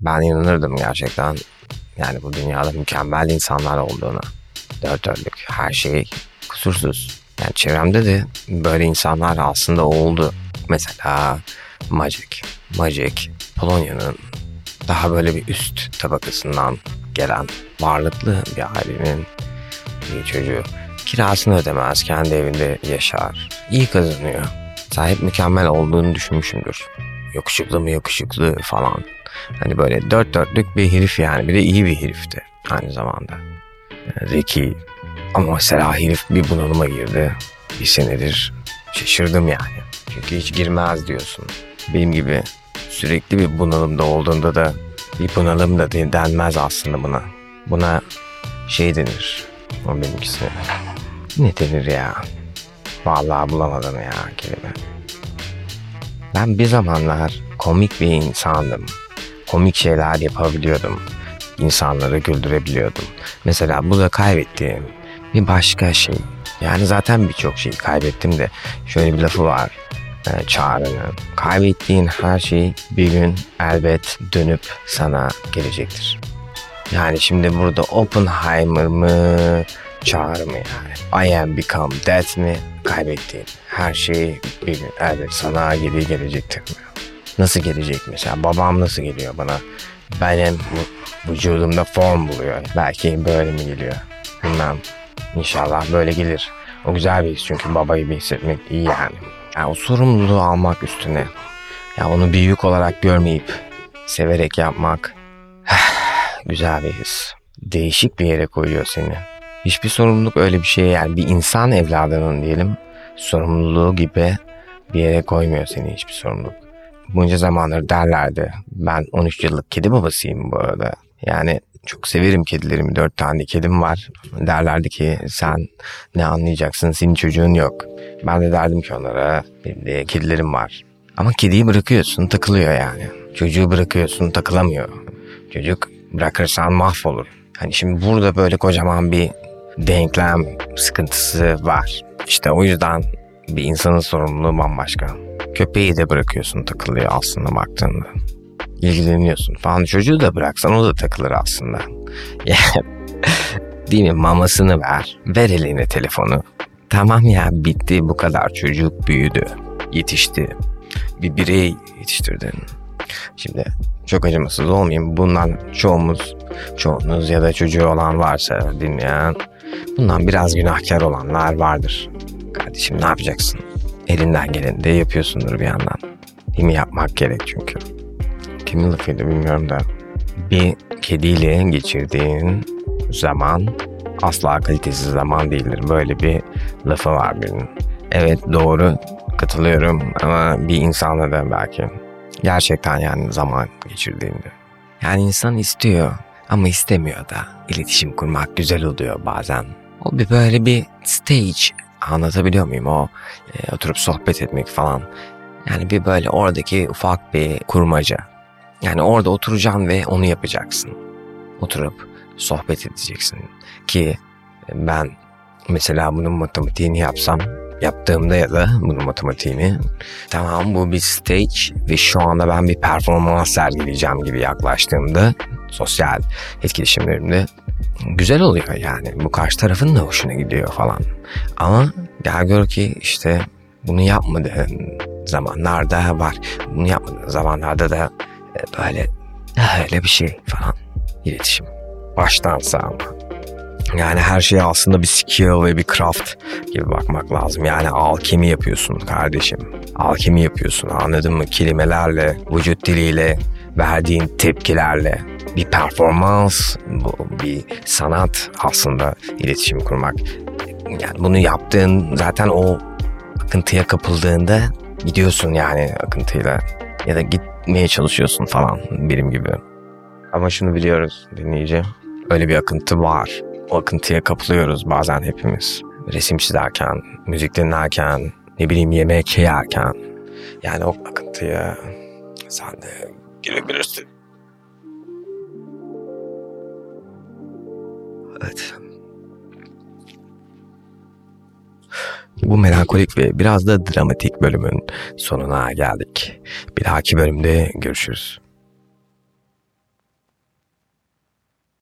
Ben inanırdım gerçekten. Yani bu dünyada mükemmel insanlar olduğunu. Dört dörtlük her şey kusursuz. Yani çevremde de böyle insanlar aslında oldu. Mesela Magic. Magic Polonya'nın daha böyle bir üst tabakasından gelen varlıklı bir ailenin bir çocuğu. Kirasını ödemez, kendi evinde yaşar. İyi kazanıyor. Sahip mükemmel olduğunu düşünmüşümdür. Yakışıklı mı yakışıklı falan. Hani böyle dört dörtlük bir herif yani. Bir de iyi bir herifti aynı zamanda. Zeki. Ama mesela herif bir bunalıma girdi. Bir senedir şaşırdım yani. Çünkü hiç girmez diyorsun. Benim gibi sürekli bir bunalımda olduğunda da bir bunalım da denmez aslında buna. Buna şey denir. O benimkisi. Ne denir ya? Vallahi bulamadım ya kelime. Ben bir zamanlar komik bir insandım. Komik şeyler yapabiliyordum. İnsanları güldürebiliyordum. Mesela bu da kaybettiğim bir başka şey. Yani zaten birçok şeyi kaybettim de şöyle bir lafı var e, çağrının. Kaybettiğin her şey bir gün elbet dönüp sana gelecektir. Yani şimdi burada Oppenheimer mı, çağrı mı yani? I am become death mi? Kaybettiğin her şey bir gün elbet sana geri gelecektir mi? Nasıl gelecek mesela? Babam nasıl geliyor bana? Benim vücudumda form buluyor. Belki böyle mi geliyor? Bilmem. İnşallah böyle gelir. O güzel bir his çünkü babayı bir hissetmek iyi yani. Yani o sorumluluğu almak üstüne. Ya onu bir yük olarak görmeyip severek yapmak güzel bir his. Değişik bir yere koyuyor seni. Hiçbir sorumluluk öyle bir şey yani bir insan evladının diyelim sorumluluğu gibi bir yere koymuyor seni hiçbir sorumluluk. Bunca zamandır derlerdi. Ben 13 yıllık kedi babasıyım bu arada. Yani çok severim kedilerimi. Dört tane kedim var. Derlerdi ki sen ne anlayacaksın senin çocuğun yok. Ben de derdim ki onlara benim de kedilerim var. Ama kediyi bırakıyorsun takılıyor yani. Çocuğu bırakıyorsun takılamıyor. Çocuk bırakırsan mahvolur. Hani şimdi burada böyle kocaman bir denklem sıkıntısı var. İşte o yüzden bir insanın sorumluluğu bambaşka. Köpeği de bırakıyorsun takılıyor aslında baktığında. İlgileniyorsun falan. Çocuğu da bıraksan o da takılır aslında. Değil mi? Mamasını ver. Ver eline telefonu. Tamam ya bitti bu kadar çocuk büyüdü. Yetişti. Bir birey yetiştirdin. Şimdi çok acımasız olmayayım. Bundan çoğumuz, çoğunuz ya da çocuğu olan varsa dinleyen bundan biraz günahkar olanlar vardır. Kardeşim ne yapacaksın? Elinden geleni de yapıyorsundur bir yandan. Değil mi? Yapmak gerek çünkü. Kimin lafıydı bilmiyorum da. Bir kediyle geçirdiğin zaman asla kalitesiz zaman değildir. Böyle bir lafı var birinin. Evet doğru katılıyorum ama bir insanla da belki gerçekten yani zaman geçirdiğinde. Yani insan istiyor ama istemiyor da iletişim kurmak güzel oluyor bazen. O bir böyle bir stage anlatabiliyor muyum o e, oturup sohbet etmek falan. Yani bir böyle oradaki ufak bir kurmaca. Yani orada oturacaksın ve onu yapacaksın. Oturup sohbet edeceksin. Ki ben mesela bunun matematiğini yapsam yaptığımda ya da bunun matematiğini tamam bu bir stage ve şu anda ben bir performans sergileyeceğim gibi yaklaştığımda sosyal etkileşimlerimde güzel oluyor yani. Bu karşı tarafın da hoşuna gidiyor falan. Ama gel gör ki işte bunu yapmadığın zamanlarda var. Bunu yapmadığın zamanlarda da e, böyle öyle bir şey falan iletişim. Baştansa ama. Yani her şeye aslında bir skill ve bir craft gibi bakmak lazım. Yani alkemi yapıyorsun kardeşim. Alkemi yapıyorsun anladın mı? Kelimelerle, vücut diliyle, verdiğin tepkilerle bir performans, bu bir sanat aslında iletişim kurmak. Yani bunu yaptığın zaten o akıntıya kapıldığında gidiyorsun yani akıntıyla ya da gitmeye çalışıyorsun falan benim gibi. Ama şunu biliyoruz dinleyici. Öyle bir akıntı var. O akıntıya kapılıyoruz bazen hepimiz. Resim çizerken, müzik dinlerken, ne bileyim yemek yerken. Yani o akıntıya sen de girebilirsin. Evet. Bu melankolik ve biraz da dramatik bölümün sonuna geldik. Bir dahaki bölümde görüşürüz.